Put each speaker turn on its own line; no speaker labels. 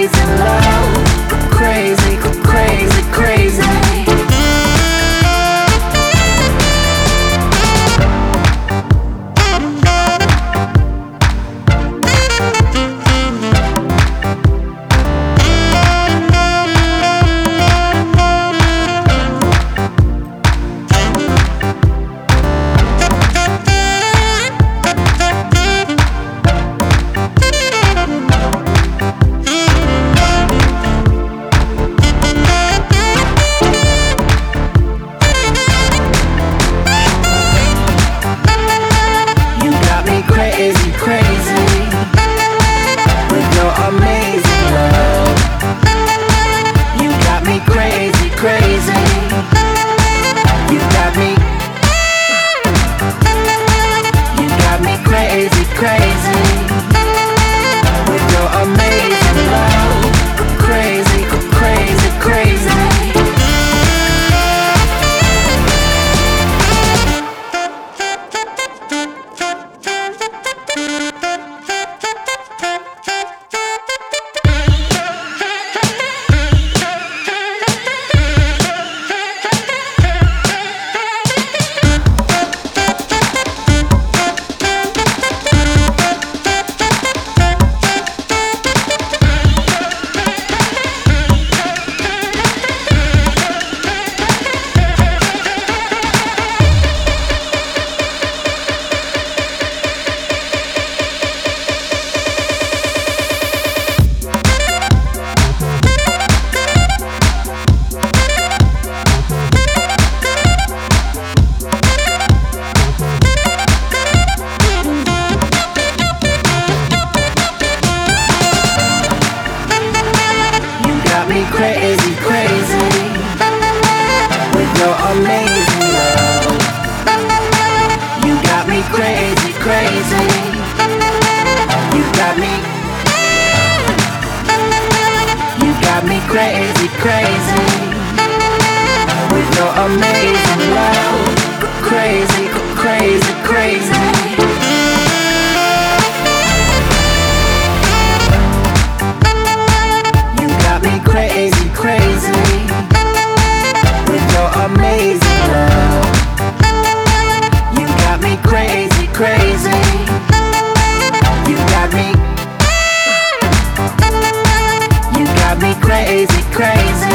Please. crazy, crazy with your amazing love. You got me crazy, crazy. You got me. You got me crazy, crazy with your amazing love. Crazy, crazy, crazy. crazy, crazy.